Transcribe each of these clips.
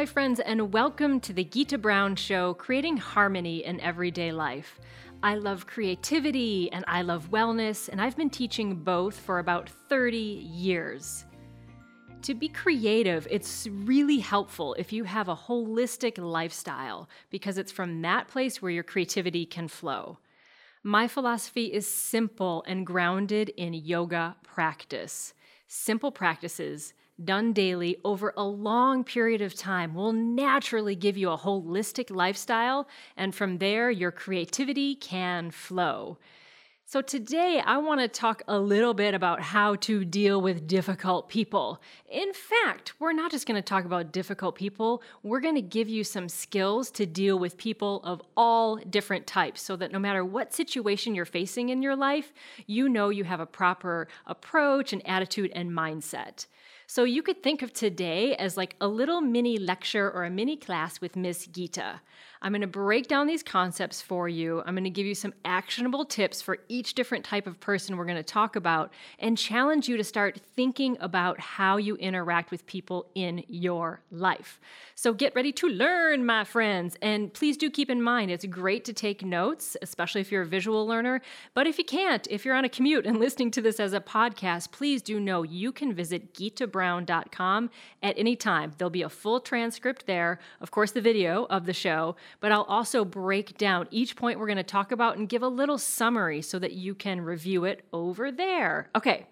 my friends, and welcome to the Gita Brown Show, creating harmony in everyday life. I love creativity and I love wellness, and I've been teaching both for about 30 years. To be creative, it's really helpful if you have a holistic lifestyle because it's from that place where your creativity can flow. My philosophy is simple and grounded in yoga practice. Simple practices done daily over a long period of time will naturally give you a holistic lifestyle, and from there, your creativity can flow. So, today I want to talk a little bit about how to deal with difficult people. In fact, we're not just going to talk about difficult people, we're going to give you some skills to deal with people of all different types so that no matter what situation you're facing in your life, you know you have a proper approach and attitude and mindset. So you could think of today as like a little mini lecture or a mini class with Miss Gita. I'm going to break down these concepts for you. I'm going to give you some actionable tips for each different type of person we're going to talk about and challenge you to start thinking about how you interact with people in your life. So get ready to learn, my friends. And please do keep in mind it's great to take notes, especially if you're a visual learner. But if you can't, if you're on a commute and listening to this as a podcast, please do know you can visit gitabrown.com at any time. There'll be a full transcript there, of course, the video of the show but I'll also break down each point we're going to talk about and give a little summary so that you can review it over there. Okay,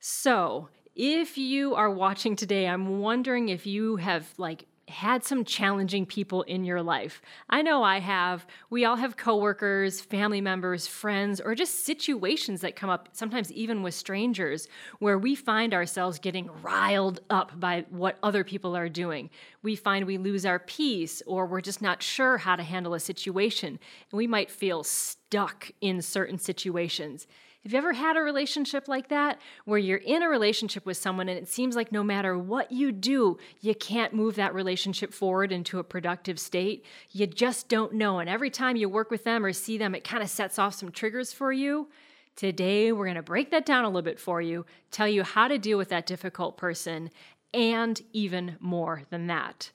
so if you are watching today, I'm wondering if you have like had some challenging people in your life. I know I have. We all have coworkers, family members, friends, or just situations that come up, sometimes even with strangers, where we find ourselves getting riled up by what other people are doing. We find we lose our peace, or we're just not sure how to handle a situation, and we might feel stuck in certain situations. Have you ever had a relationship like that where you're in a relationship with someone and it seems like no matter what you do, you can't move that relationship forward into a productive state? You just don't know. And every time you work with them or see them, it kind of sets off some triggers for you. Today, we're going to break that down a little bit for you, tell you how to deal with that difficult person, and even more than that.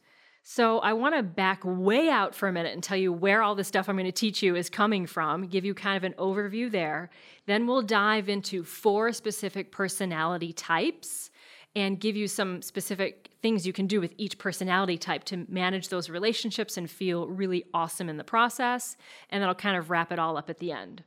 So, I want to back way out for a minute and tell you where all the stuff I'm going to teach you is coming from, give you kind of an overview there. Then we'll dive into four specific personality types and give you some specific things you can do with each personality type to manage those relationships and feel really awesome in the process. And then I'll kind of wrap it all up at the end.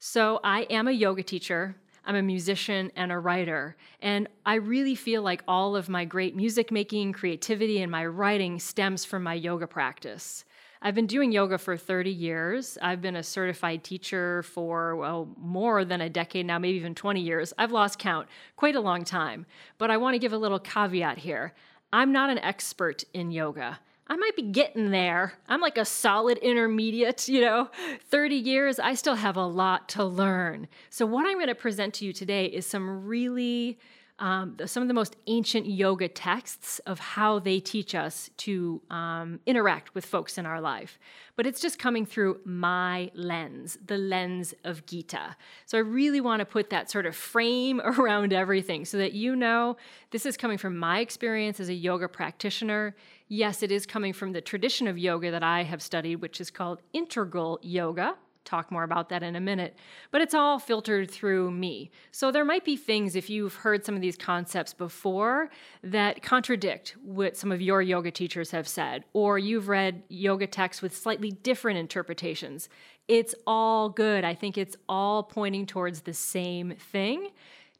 So, I am a yoga teacher. I'm a musician and a writer. And I really feel like all of my great music making, creativity, and my writing stems from my yoga practice. I've been doing yoga for 30 years. I've been a certified teacher for, well, more than a decade now, maybe even 20 years. I've lost count, quite a long time. But I want to give a little caveat here I'm not an expert in yoga. I might be getting there. I'm like a solid intermediate, you know, 30 years. I still have a lot to learn. So, what I'm going to present to you today is some really um, some of the most ancient yoga texts of how they teach us to um, interact with folks in our life. But it's just coming through my lens, the lens of Gita. So I really want to put that sort of frame around everything so that you know this is coming from my experience as a yoga practitioner. Yes, it is coming from the tradition of yoga that I have studied, which is called integral yoga talk more about that in a minute. But it's all filtered through me. So there might be things, if you've heard some of these concepts before, that contradict what some of your yoga teachers have said, or you've read yoga texts with slightly different interpretations. It's all good. I think it's all pointing towards the same thing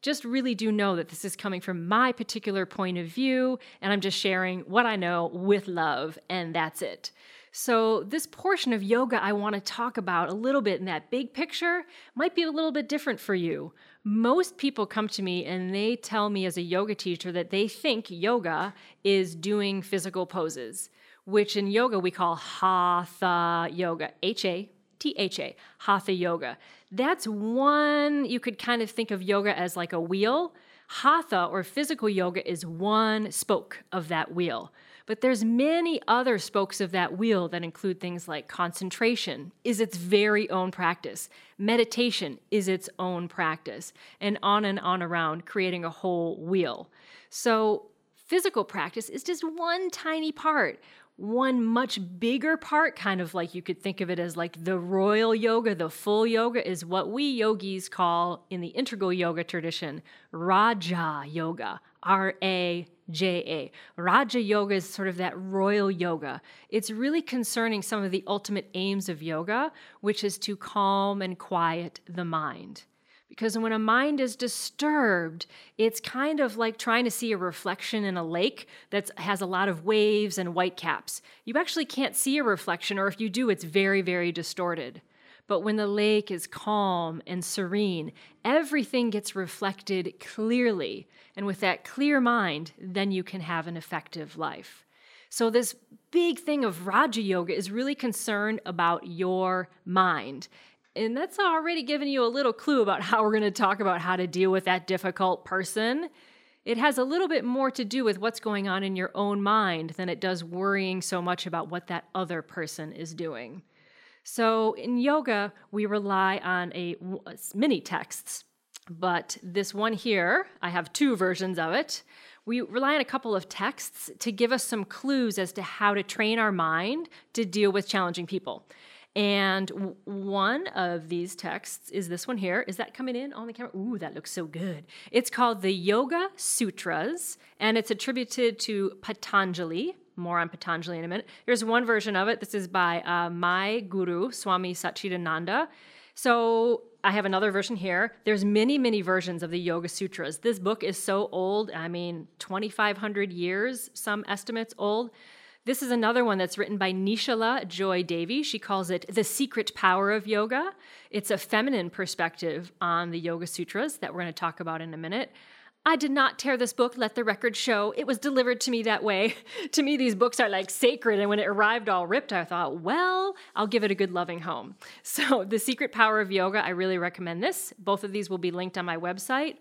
just really do know that this is coming from my particular point of view, and I'm just sharing what I know with love, and that's it. So, this portion of yoga I want to talk about a little bit in that big picture might be a little bit different for you. Most people come to me and they tell me as a yoga teacher that they think yoga is doing physical poses, which in yoga we call hatha yoga, H A T H A, hatha yoga. That's one, you could kind of think of yoga as like a wheel. Hatha or physical yoga is one spoke of that wheel. But there's many other spokes of that wheel that include things like concentration is its very own practice, meditation is its own practice, and on and on around, creating a whole wheel. So physical practice is just one tiny part. One much bigger part, kind of like you could think of it as like the royal yoga, the full yoga, is what we yogis call in the integral yoga tradition Raja Yoga, R A J A. Raja Yoga is sort of that royal yoga. It's really concerning some of the ultimate aims of yoga, which is to calm and quiet the mind. Because when a mind is disturbed, it's kind of like trying to see a reflection in a lake that has a lot of waves and whitecaps. You actually can't see a reflection, or if you do, it's very, very distorted. But when the lake is calm and serene, everything gets reflected clearly. And with that clear mind, then you can have an effective life. So, this big thing of Raja Yoga is really concerned about your mind. And that's already given you a little clue about how we're going to talk about how to deal with that difficult person. It has a little bit more to do with what's going on in your own mind than it does worrying so much about what that other person is doing. So in yoga, we rely on a uh, many texts, but this one here, I have two versions of it. We rely on a couple of texts to give us some clues as to how to train our mind to deal with challenging people. And one of these texts is this one here. Is that coming in on the camera? Ooh, that looks so good. It's called the Yoga Sutras, and it's attributed to Patanjali, more on Patanjali in a minute. Here's one version of it. This is by uh, my guru, Swami Satchidananda. So I have another version here. There's many, many versions of the Yoga Sutras. This book is so old. I mean, 2,500 years, some estimates old. This is another one that's written by Nischala Joy Devi. She calls it The Secret Power of Yoga. It's a feminine perspective on the Yoga Sutras that we're going to talk about in a minute. I did not tear this book, let the record show. It was delivered to me that way. to me, these books are like sacred. And when it arrived all ripped, I thought, well, I'll give it a good loving home. So, The Secret Power of Yoga, I really recommend this. Both of these will be linked on my website.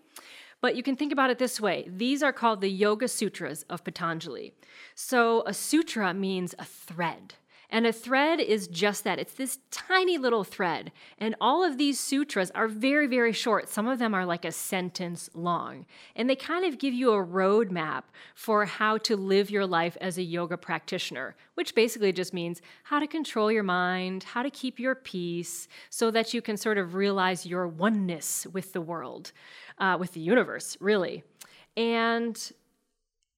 But you can think about it this way these are called the Yoga Sutras of Patanjali. So, a sutra means a thread. And a thread is just that it's this tiny little thread. And all of these sutras are very, very short. Some of them are like a sentence long. And they kind of give you a roadmap for how to live your life as a yoga practitioner, which basically just means how to control your mind, how to keep your peace, so that you can sort of realize your oneness with the world, uh, with the universe, really. And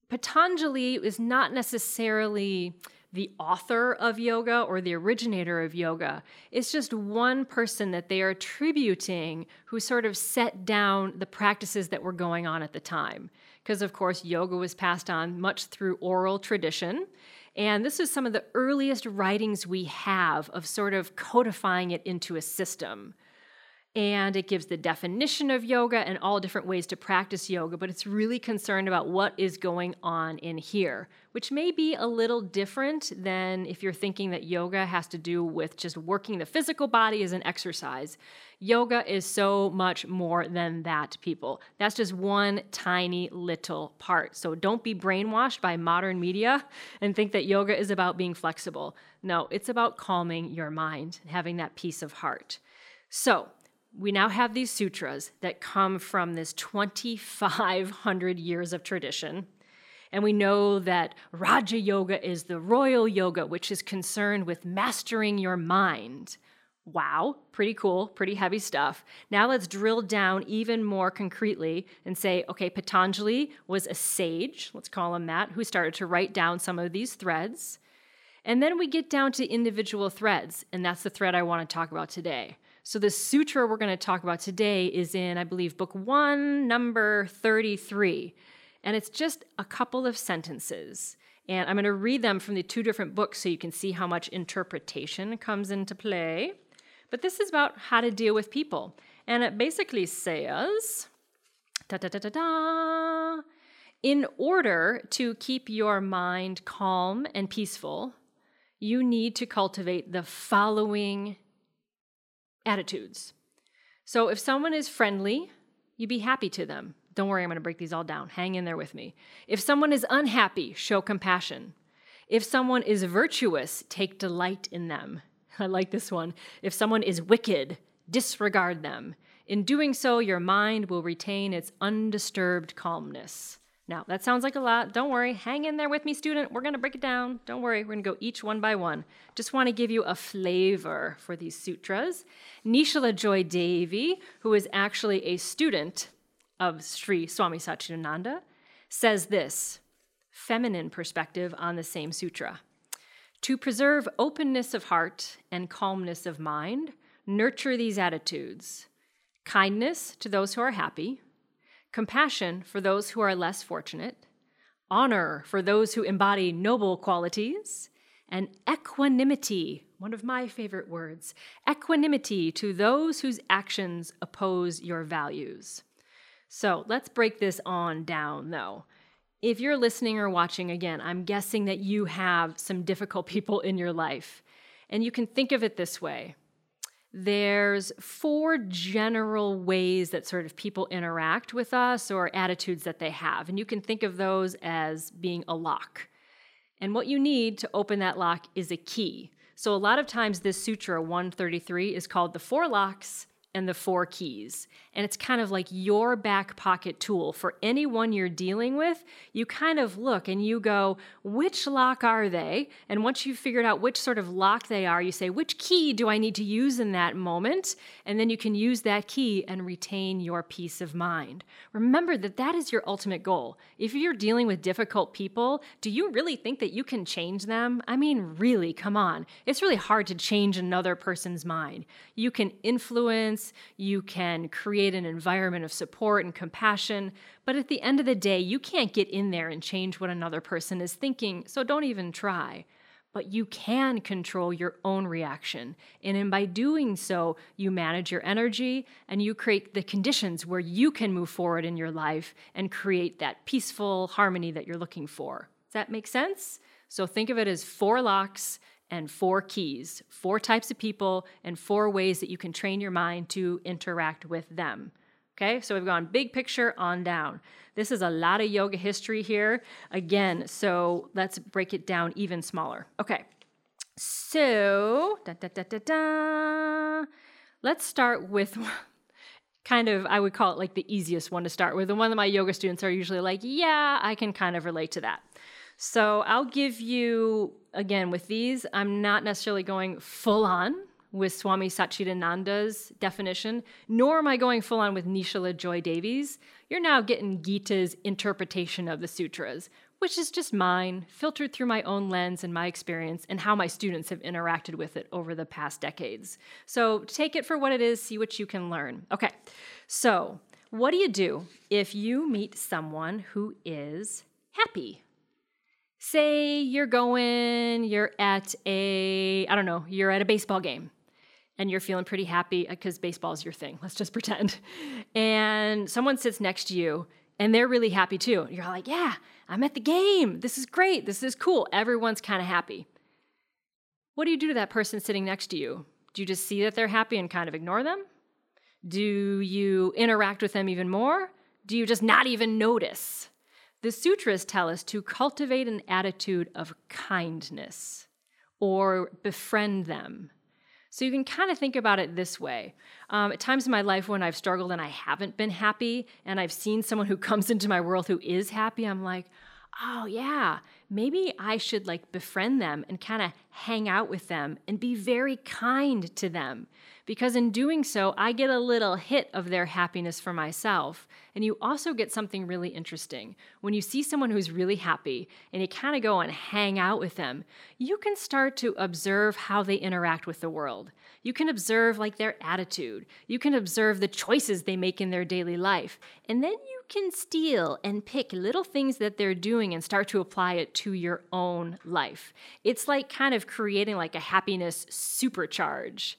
Patanjali is not necessarily the author of yoga or the originator of yoga. It's just one person that they are attributing who sort of set down the practices that were going on at the time. Because, of course, yoga was passed on much through oral tradition. And this is some of the earliest writings we have of sort of codifying it into a system and it gives the definition of yoga and all different ways to practice yoga, but it's really concerned about what is going on in here, which may be a little different than if you're thinking that yoga has to do with just working the physical body as an exercise. Yoga is so much more than that, people. That's just one tiny little part. So don't be brainwashed by modern media and think that yoga is about being flexible. No, it's about calming your mind, and having that peace of heart. So, we now have these sutras that come from this 2,500 years of tradition. And we know that Raja Yoga is the royal yoga, which is concerned with mastering your mind. Wow, pretty cool, pretty heavy stuff. Now let's drill down even more concretely and say, okay, Patanjali was a sage, let's call him that, who started to write down some of these threads. And then we get down to individual threads, and that's the thread I want to talk about today. So, the sutra we're going to talk about today is in, I believe, book one, number 33. And it's just a couple of sentences. And I'm going to read them from the two different books so you can see how much interpretation comes into play. But this is about how to deal with people. And it basically says, da da da da da. In order to keep your mind calm and peaceful, you need to cultivate the following attitudes. So if someone is friendly, you be happy to them. Don't worry, I'm going to break these all down. Hang in there with me. If someone is unhappy, show compassion. If someone is virtuous, take delight in them. I like this one. If someone is wicked, disregard them. In doing so, your mind will retain its undisturbed calmness. Now, that sounds like a lot. Don't worry. Hang in there with me, student. We're going to break it down. Don't worry. We're going to go each one by one. Just want to give you a flavor for these sutras. Nischala Joy Devi, who is actually a student of Sri Swami Satchidananda, says this feminine perspective on the same sutra. To preserve openness of heart and calmness of mind, nurture these attitudes kindness to those who are happy compassion for those who are less fortunate, honor for those who embody noble qualities, and equanimity, one of my favorite words, equanimity to those whose actions oppose your values. So let's break this on down though. If you're listening or watching again, I'm guessing that you have some difficult people in your life. And you can think of it this way there's four general ways that sort of people interact with us or attitudes that they have. And you can think of those as being a lock. And what you need to open that lock is a key. So a lot of times this Sutra 133 is called the four locks and the four keys. And it's kind of like your back pocket tool for anyone you're dealing with. You kind of look and you go, which lock are they? And once you've figured out which sort of lock they are, you say, which key do I need to use in that moment? And then you can use that key and retain your peace of mind. Remember that that is your ultimate goal. If you're dealing with difficult people, do you really think that you can change them? I mean, really, come on. It's really hard to change another person's mind. You can influence you can create an environment of support and compassion. But at the end of the day, you can't get in there and change what another person is thinking, so don't even try. But you can control your own reaction. And in by doing so, you manage your energy and you create the conditions where you can move forward in your life and create that peaceful harmony that you're looking for. Does that make sense? So think of it as four locks and four keys, four types of people, and four ways that you can train your mind to interact with them. Okay, so we've gone big picture on down. This is a lot of yoga history here. Again, so let's break it down even smaller. Okay, so da, da, da, let's start with kind of, I would call it like the easiest one to start with, the one that my yoga students are usually like, yeah, I can kind of relate to that. So I'll give you, again, with these, I'm not necessarily going full on with Swami Satchidananda's definition, nor am I going full on with Nischala Joy Devi's. You're now getting Gita's interpretation of the sutras, which is just mine, filtered through my own lens and my experience and how my students have interacted with it over the past decades. So take it for what it is, see what you can learn. Okay, so what do you do if you meet someone who is happy? Say you're going, you're at a, I don't know, you're at a baseball game and you're feeling pretty happy because baseball is your thing. Let's just pretend. And someone sits next to you and they're really happy too. You're like, yeah, I'm at the game. This is great. This is cool. Everyone's kind of happy. What do you do to that person sitting next to you? Do you just see that they're happy and kind of ignore them? Do you interact with them even more? Do you just not even notice? The sutras tell us to cultivate an attitude of kindness or befriend them. So you can kind of think about it this way. Um, at times in my life when I've struggled and I haven't been happy, and I've seen someone who comes into my world who is happy, I'm like, oh yeah, maybe I should like befriend them and kind of hang out with them and be very kind to them because in doing so, I get a little hit of their happiness for myself. And you also get something really interesting. When you see someone who's really happy and you kind of go and hang out with them, you can start to observe how they interact with the world. You can observe like their attitude. You can observe the choices they make in their daily life. And then you can steal and pick little things that they're doing and start to apply it to your own life. It's like kind of creating like a happiness supercharge.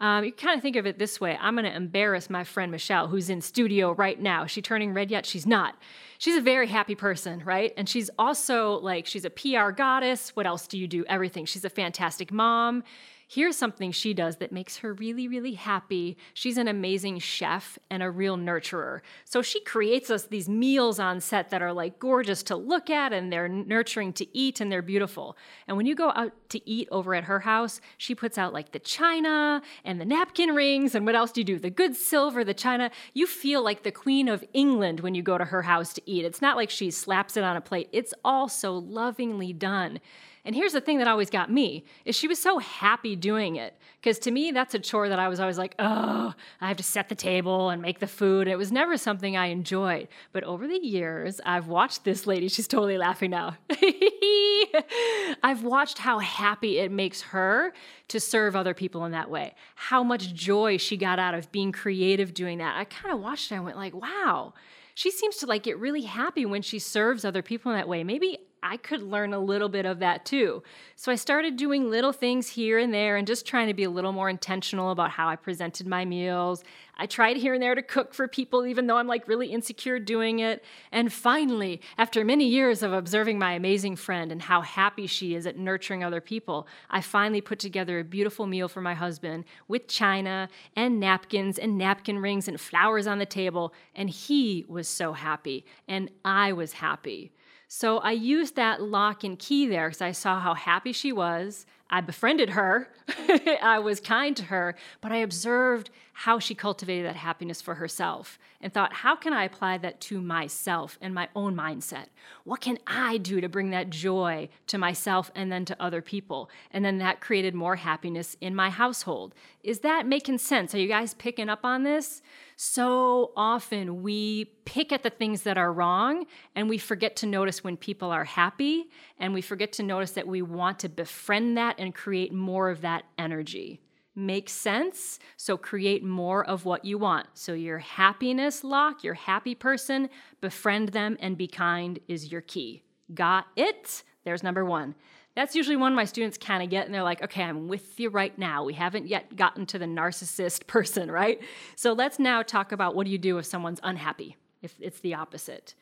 Um, you kind of think of it this way I'm going to embarrass my friend Michelle, who's in studio right now. Is she turning red yet? She's not. She's a very happy person, right? And she's also like, she's a PR goddess. What else do you do? Everything. She's a fantastic mom. Here's something she does that makes her really, really happy. She's an amazing chef and a real nurturer. So she creates us these meals on set that are like gorgeous to look at and they're nurturing to eat and they're beautiful. And when you go out to eat over at her house, she puts out like the china and the napkin rings and what else do you do? The good silver, the china. You feel like the Queen of England when you go to her house to eat. It's not like she slaps it on a plate, it's all so lovingly done. And here's the thing that always got me is she was so happy doing it. Because to me, that's a chore that I was always like, oh, I have to set the table and make the food. It was never something I enjoyed. But over the years, I've watched this lady. She's totally laughing now. I've watched how happy it makes her to serve other people in that way. How much joy she got out of being creative doing that. I kind of watched it. I went like, wow she seems to like get really happy when she serves other people in that way. Maybe I could learn a little bit of that too. So I started doing little things here and there and just trying to be a little more intentional about how I presented my meals. I tried here and there to cook for people, even though I'm like really insecure doing it. And finally, after many years of observing my amazing friend and how happy she is at nurturing other people, I finally put together a beautiful meal for my husband with china and napkins and napkin rings and flowers on the table. And he was so happy, and I was happy. So I used that lock and key there because I saw how happy she was. I befriended her, I was kind to her, but I observed how she cultivated that happiness for herself and thought, how can I apply that to myself and my own mindset? What can I do to bring that joy to myself and then to other people? And then that created more happiness in my household. Is that making sense? Are you guys picking up on this? So often we pick at the things that are wrong and we forget to notice when people are happy and we forget to notice that we want to befriend that and create more of that energy. Makes sense? So create more of what you want. So your happiness lock, your happy person, befriend them and be kind is your key. Got it? There's number one. That's usually one my students kind of get, and they're like, okay, I'm with you right now. We haven't yet gotten to the narcissist person, right? So let's now talk about what do you do if someone's unhappy, if it's the opposite.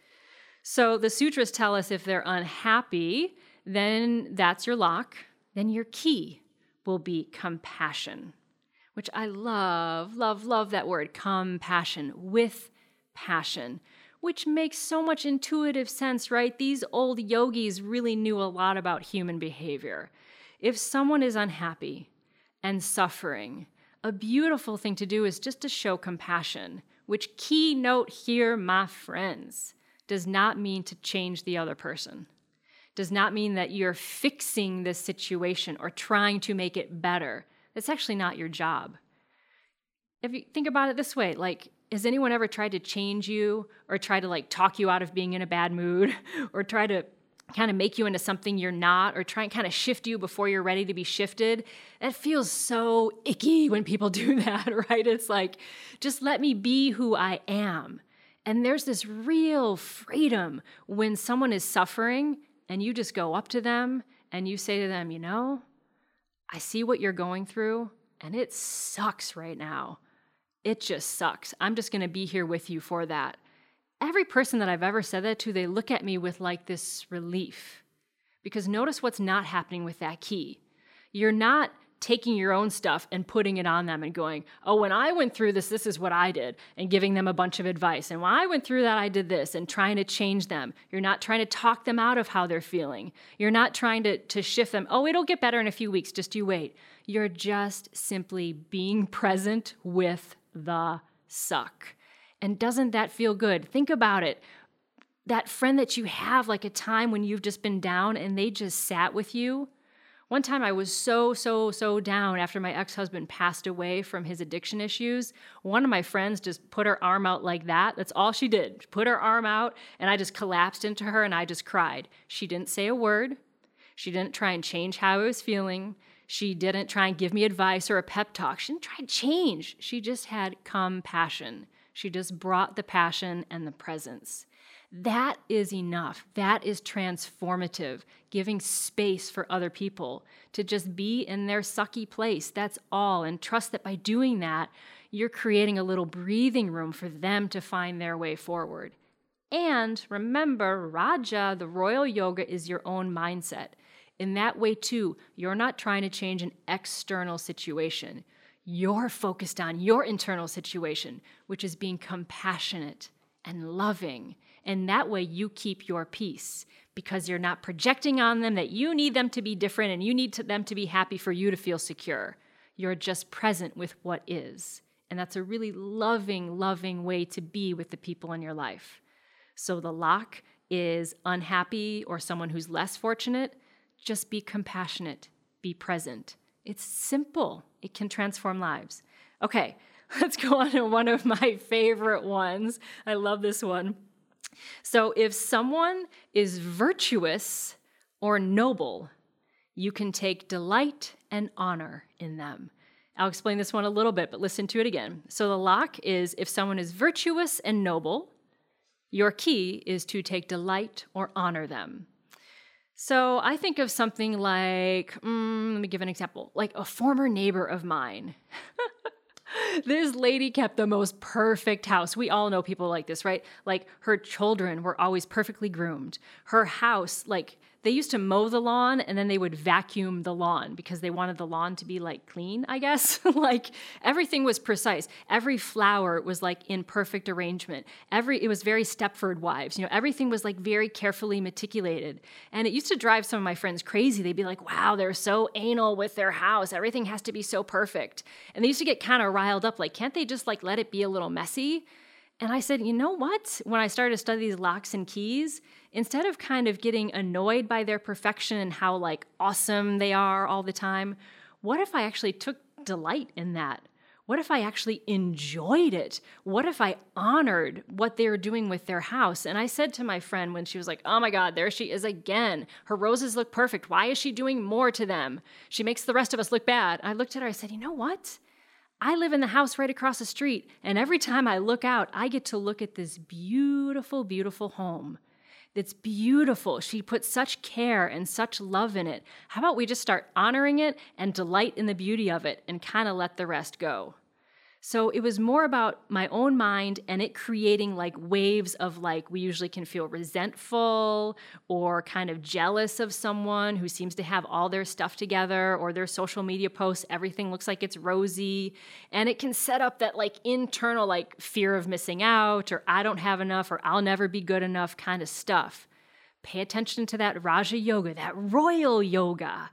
So the sutras tell us if they're unhappy, then that's your lock. Then your key will be compassion, which I love, love, love that word, compassion, with passion which makes so much intuitive sense, right? These old yogis really knew a lot about human behavior. If someone is unhappy and suffering, a beautiful thing to do is just to show compassion, which keynote here, my friends, does not mean to change the other person. Does not mean that you're fixing the situation or trying to make it better. That's actually not your job. If you think about it this way, like has anyone ever tried to change you or try to like talk you out of being in a bad mood or try to kind of make you into something you're not or try and kind of shift you before you're ready to be shifted. That feels so icky when people do that, right? It's like, just let me be who I am. And there's this real freedom when someone is suffering and you just go up to them and you say to them, you know, I see what you're going through and it sucks right now it just sucks. I'm just going to be here with you for that. Every person that I've ever said that to, they look at me with like this relief. Because notice what's not happening with that key. You're not taking your own stuff and putting it on them and going, oh, when I went through this, this is what I did, and giving them a bunch of advice. And when I went through that, I did this, and trying to change them. You're not trying to talk them out of how they're feeling. You're not trying to, to shift them. Oh, it'll get better in a few weeks, just you wait. You're just simply being present with the suck. And doesn't that feel good? Think about it. That friend that you have, like a time when you've just been down and they just sat with you. One time I was so, so, so down after my ex husband passed away from his addiction issues. One of my friends just put her arm out like that. That's all she did. She Put her arm out, and I just collapsed into her and I just cried. She didn't say a word. She didn't try and change how I was feeling. She didn't try and give me advice or a pep talk. She didn't try and change. She just had compassion. She just brought the passion and the presence. That is enough. That is transformative, giving space for other people to just be in their sucky place. That's all. And trust that by doing that, you're creating a little breathing room for them to find their way forward. And remember, Raja, the royal yoga, is your own mindset. In that way, too, you're not trying to change an external situation. You're focused on your internal situation, which is being compassionate and loving. And that way, you keep your peace because you're not projecting on them that you need them to be different and you need to, them to be happy for you to feel secure. You're just present with what is. And that's a really loving, loving way to be with the people in your life. So the lock is unhappy or someone who's less fortunate. Just be compassionate, be present. It's simple, it can transform lives. Okay, let's go on to one of my favorite ones. I love this one. So, if someone is virtuous or noble, you can take delight and honor in them. I'll explain this one a little bit, but listen to it again. So, the lock is if someone is virtuous and noble, your key is to take delight or honor them. So, I think of something like, mm, let me give an example, like a former neighbor of mine. this lady kept the most perfect house. We all know people like this, right? Like her children were always perfectly groomed. Her house, like they used to mow the lawn and then they would vacuum the lawn because they wanted the lawn to be like clean, I guess. like everything was precise. Every flower was like in perfect arrangement. Every it was very Stepford wives. You know, everything was like very carefully meticulated. And it used to drive some of my friends crazy. They'd be like, "Wow, they're so anal with their house. Everything has to be so perfect." And they used to get kind of riled up like, "Can't they just like let it be a little messy?" And I said, "You know what? When I started to study these locks and keys, instead of kind of getting annoyed by their perfection and how like awesome they are all the time, what if I actually took delight in that? What if I actually enjoyed it? What if I honored what they were doing with their house? And I said to my friend when she was like, Oh my God, there she is again. Her roses look perfect. Why is she doing more to them? She makes the rest of us look bad. I looked at her, I said, You know what? I live in the house right across the street, and every time I look out, I get to look at this beautiful, beautiful home that's beautiful. She put such care and such love in it. How about we just start honoring it and delight in the beauty of it and kind of let the rest go? So it was more about my own mind and it creating like waves of like, we usually can feel resentful or kind of jealous of someone who seems to have all their stuff together or their social media posts, everything looks like it's rosy. And it can set up that like internal like fear of missing out or I don't have enough or I'll never be good enough kind of stuff. Pay attention to that Raja Yoga, that royal yoga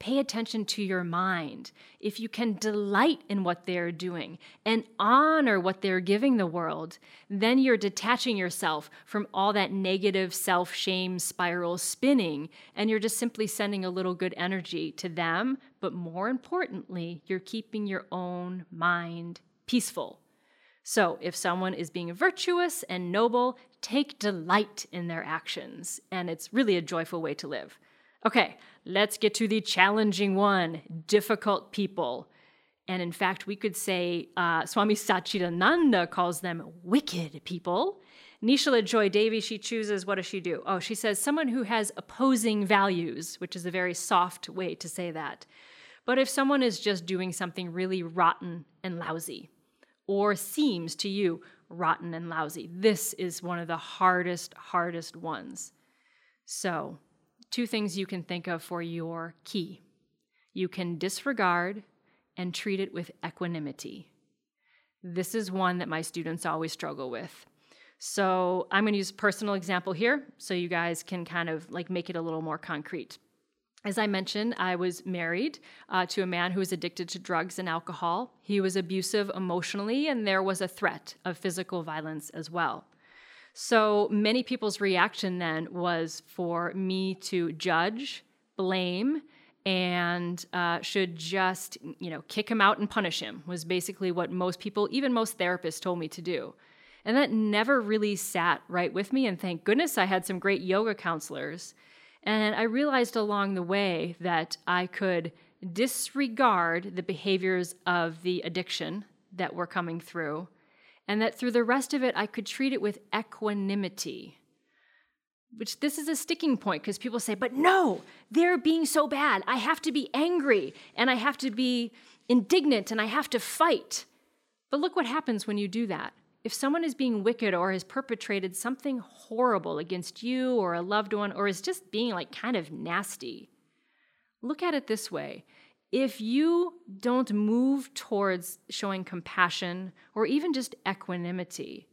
Pay attention to your mind. If you can delight in what they're doing and honor what they're giving the world, then you're detaching yourself from all that negative self shame spiral spinning, and you're just simply sending a little good energy to them. But more importantly, you're keeping your own mind peaceful. So, if someone is being virtuous and noble, take delight in their actions, and it's really a joyful way to live. Okay, let's get to the challenging one difficult people. And in fact, we could say uh, Swami Satchidananda calls them wicked people. Nischala Joy Devi, she chooses, what does she do? Oh, she says someone who has opposing values, which is a very soft way to say that. But if someone is just doing something really rotten and lousy, or seems to you rotten and lousy, this is one of the hardest, hardest ones. So two things you can think of for your key you can disregard and treat it with equanimity. This is one that my students always struggle with. So I'm going to use a personal example here so you guys can kind of like make it a little more concrete. As I mentioned, I was married uh, to a man who was addicted to drugs and alcohol. He was abusive emotionally, and there was a threat of physical violence as well. So many people's reaction then was for me to judge, blame, and uh, should just, you know, kick him out and punish him, was basically what most people, even most therapists, told me to do. And that never really sat right with me. And thank goodness I had some great yoga counselors. And I realized along the way that I could disregard the behaviors of the addiction that were coming through and that through the rest of it, I could treat it with equanimity. Which this is a sticking point because people say, but no, they're being so bad. I have to be angry and I have to be indignant and I have to fight. But look what happens when you do that. If someone is being wicked or has perpetrated something horrible against you or a loved one or is just being like kind of nasty, Look at it this way if you don't move towards showing compassion or even just equanimity,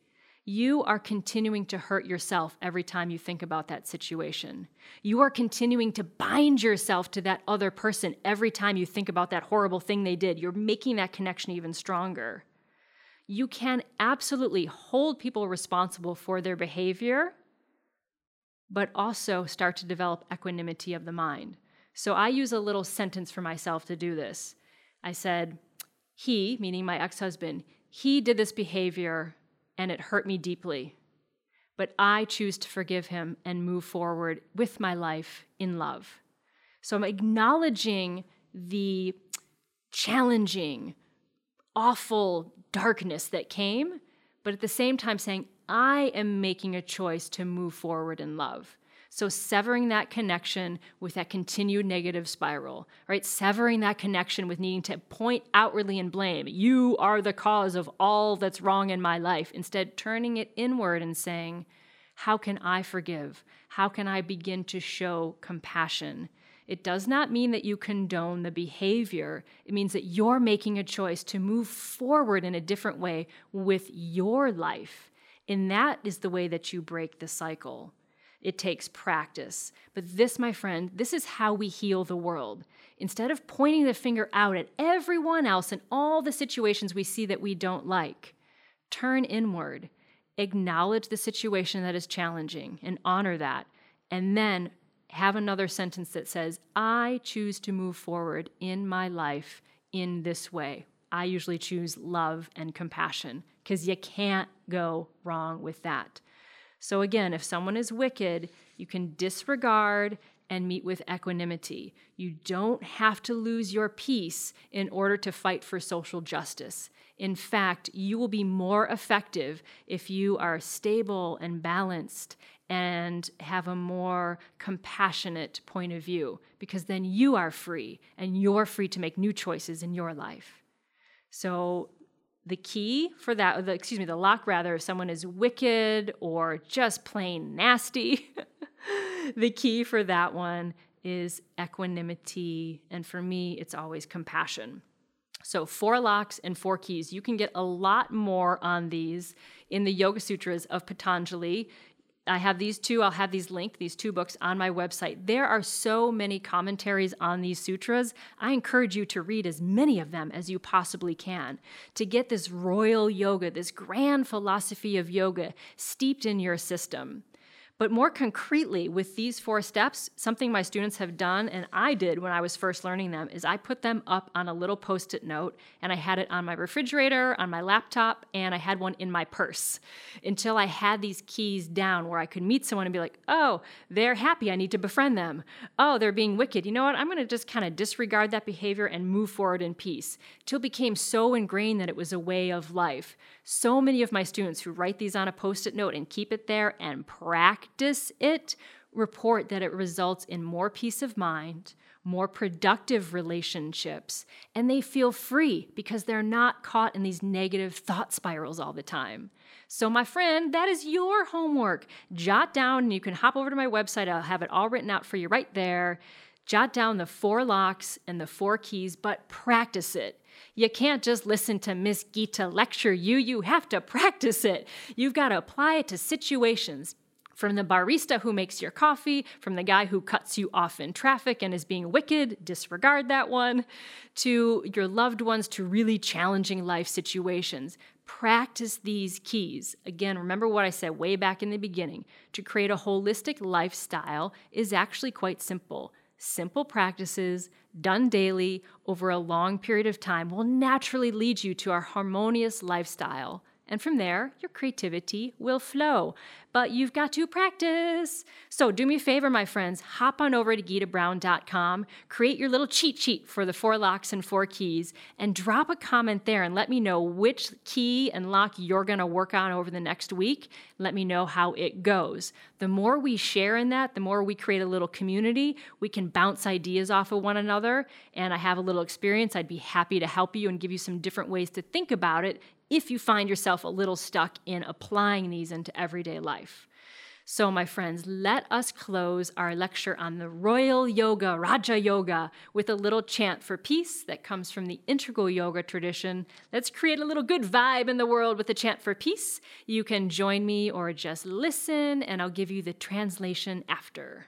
you are continuing to hurt yourself every time you think about that situation. You are continuing to bind yourself to that other person every time you think about that horrible thing they did. You're making that connection even stronger. You can absolutely hold people responsible for their behavior, but also start to develop equanimity of the mind. So I use a little sentence for myself to do this. I said, He, meaning my ex husband, he did this behavior and it hurt me deeply. But I choose to forgive him and move forward with my life in love. So I'm acknowledging the challenging, awful darkness that came, but at the same time saying, I am making a choice to move forward in love. So severing that connection with that continued negative spiral, right? Severing that connection with needing to point outwardly and blame. You are the cause of all that's wrong in my life. Instead, turning it inward and saying, how can I forgive? How can I begin to show compassion? It does not mean that you condone the behavior. It means that you're making a choice to move forward in a different way with your life. And that is the way that you break the cycle. It takes practice. But this, my friend, this is how we heal the world. Instead of pointing the finger out at everyone else and all the situations we see that we don't like, turn inward, acknowledge the situation that is challenging and honor that, and then have another sentence that says, I choose to move forward in my life in this way. I usually choose love and compassion because you can't go wrong with that. So, again, if someone is wicked, you can disregard and meet with equanimity. You don't have to lose your peace in order to fight for social justice. In fact, you will be more effective if you are stable and balanced and have a more compassionate point of view, because then you are free and you're free to make new choices in your life. So, the key for that, the, excuse me, the lock rather, if someone is wicked or just plain nasty, the key for that one is equanimity. And for me, it's always compassion. So, four locks and four keys. You can get a lot more on these in the Yoga Sutras of Patanjali. I have these two, I'll have these linked, these two books on my website. There are so many commentaries on these sutras. I encourage you to read as many of them as you possibly can to get this royal yoga, this grand philosophy of yoga steeped in your system. But more concretely, with these four steps, something my students have done and I did when I was first learning them is I put them up on a little post it note and I had it on my refrigerator, on my laptop, and I had one in my purse until I had these keys down where I could meet someone and be like, oh, they're happy. I need to befriend them. Oh, they're being wicked. You know what? I'm going to just kind of disregard that behavior and move forward in peace. Till it became so ingrained that it was a way of life. So many of my students who write these on a post it note and keep it there and practice practice it, report that it results in more peace of mind, more productive relationships, and they feel free because they're not caught in these negative thought spirals all the time. So, my friend, that is your homework. Jot down, and you can hop over to my website. I'll have it all written out for you right there. Jot down the four locks and the four keys, but practice it. You can't just listen to Miss Gita lecture you, you have to practice it. You've got to apply it to situations from the barista who makes your coffee, from the guy who cuts you off in traffic and is being wicked, disregard that one, to your loved ones, to really challenging life situations. Practice these keys. Again, remember what I said way back in the beginning. To create a holistic lifestyle is actually quite simple. Simple practices done daily over a long period of time will naturally lead you to a harmonious lifestyle. And from there, your creativity will flow but you've got to practice. So do me a favor, my friends, hop on over to gitabrown.com, create your little cheat sheet for the four locks and four keys, and drop a comment there and let me know which key and lock you're to work on over the next week. Let me know how it goes. The more we share in that, the more we create a little community. We can bounce ideas off of one another. And I have a little experience. I'd be happy to help you and give you some different ways to think about it if you find yourself a little stuck in applying these into everyday life. So, my friends, let us close our lecture on the royal yoga, Raja Yoga, with a little chant for peace that comes from the integral yoga tradition. Let's create a little good vibe in the world with a chant for peace. You can join me or just listen, and I'll give you the translation after.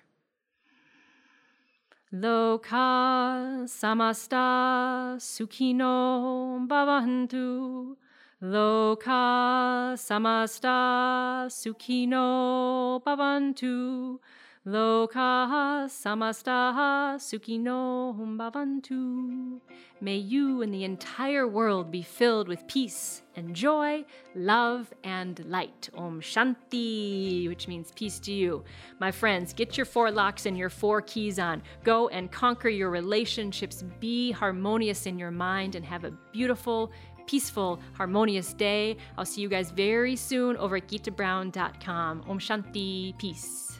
Loka samasta sukhino bhavantu. Loka samasta sukhino bhavantu. Loka samasta sukhino bhavantu. May you and the entire world be filled with peace and joy, love and light. Om Shanti, which means peace to you. My friends, get your four locks and your four keys on. Go and conquer your relationships. Be harmonious in your mind and have a beautiful, peaceful, harmonious day. I'll see you guys very soon over at GitaBrown.com. Om Shanti. Peace.